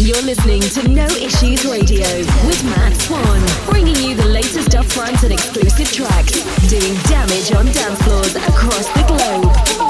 You're listening to No Issues Radio with Matt Swan, bringing you the latest upfront and exclusive tracks, doing damage on dance floors across the globe.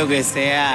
Lo que sea.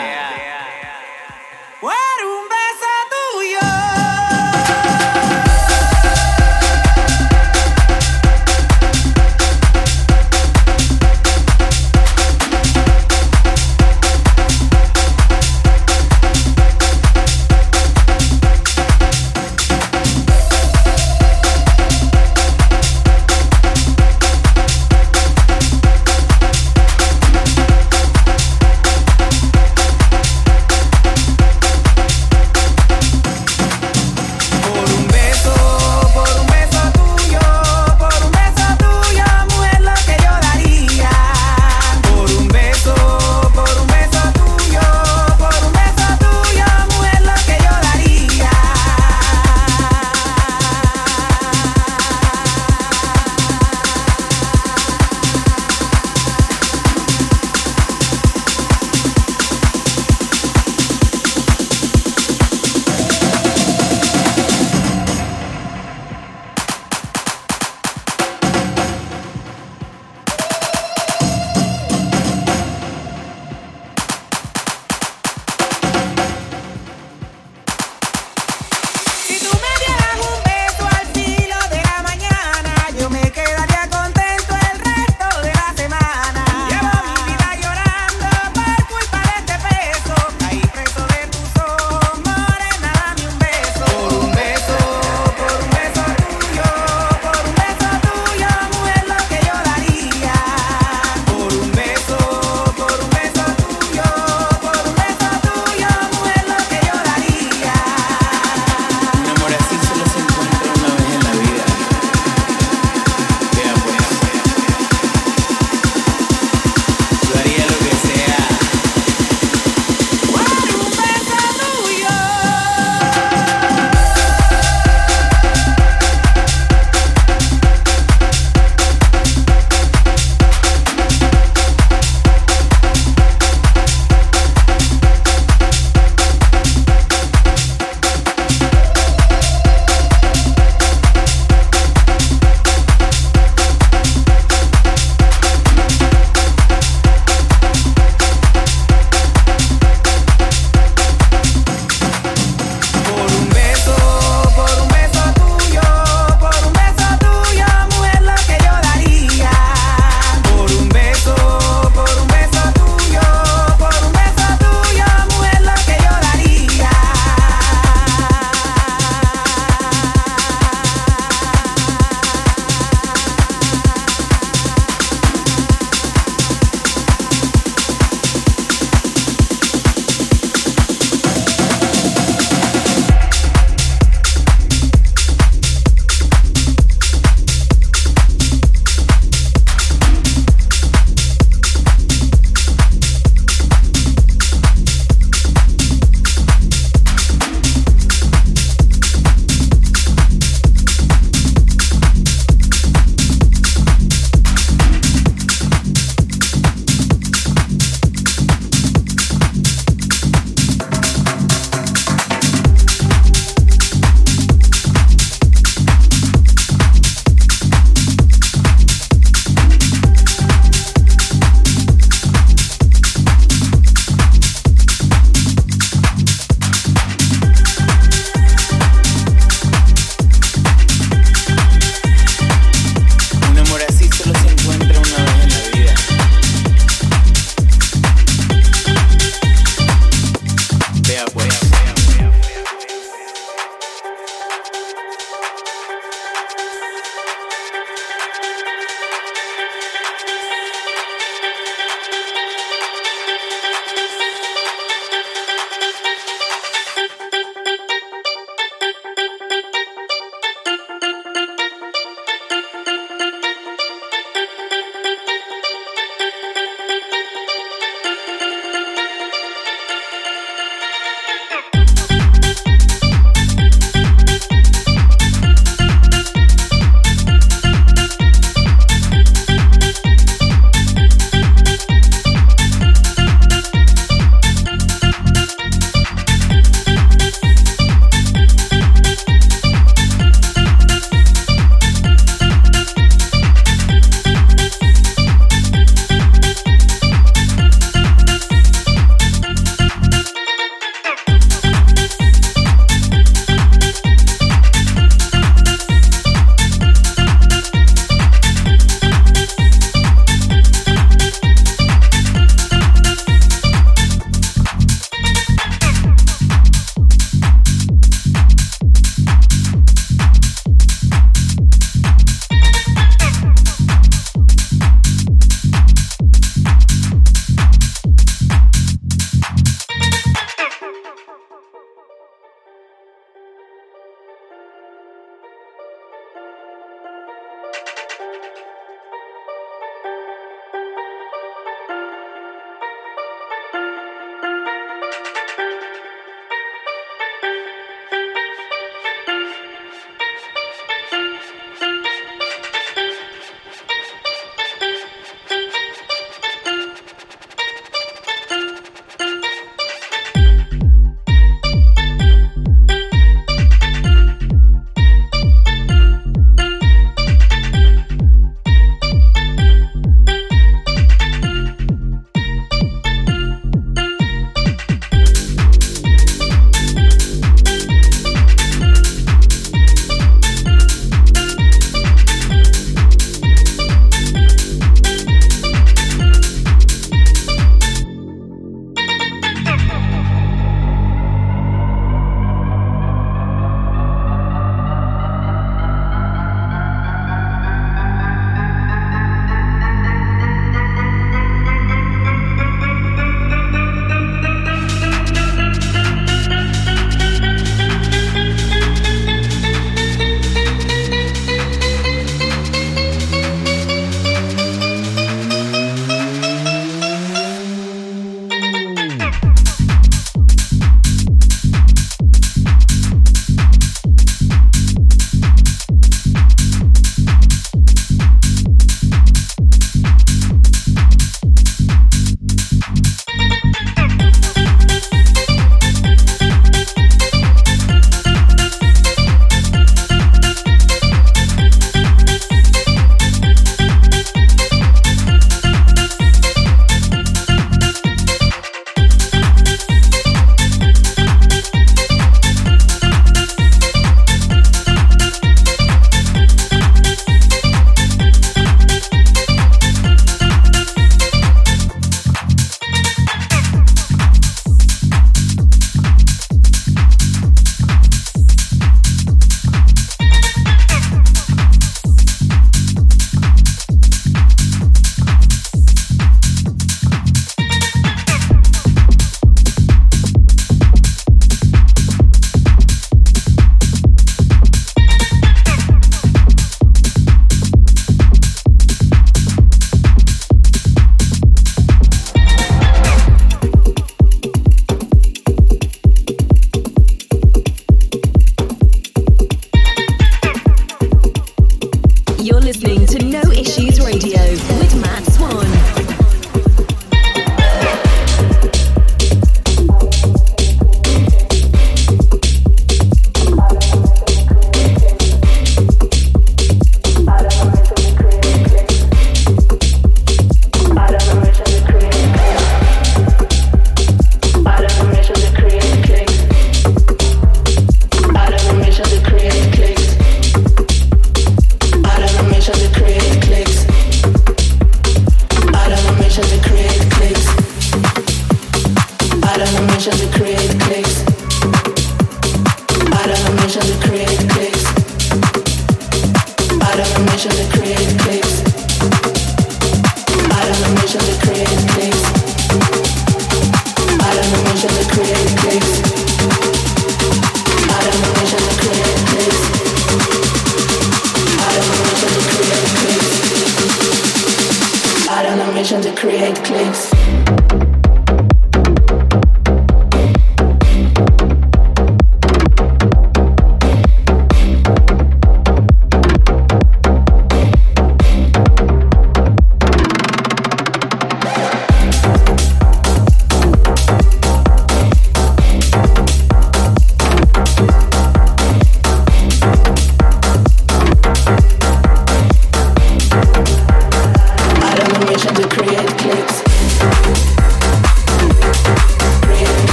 out of measure to create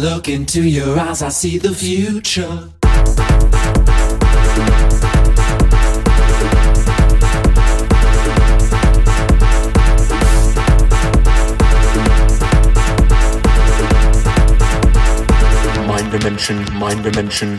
Look into your eyes, I see the future. mind dimension, mind dimension,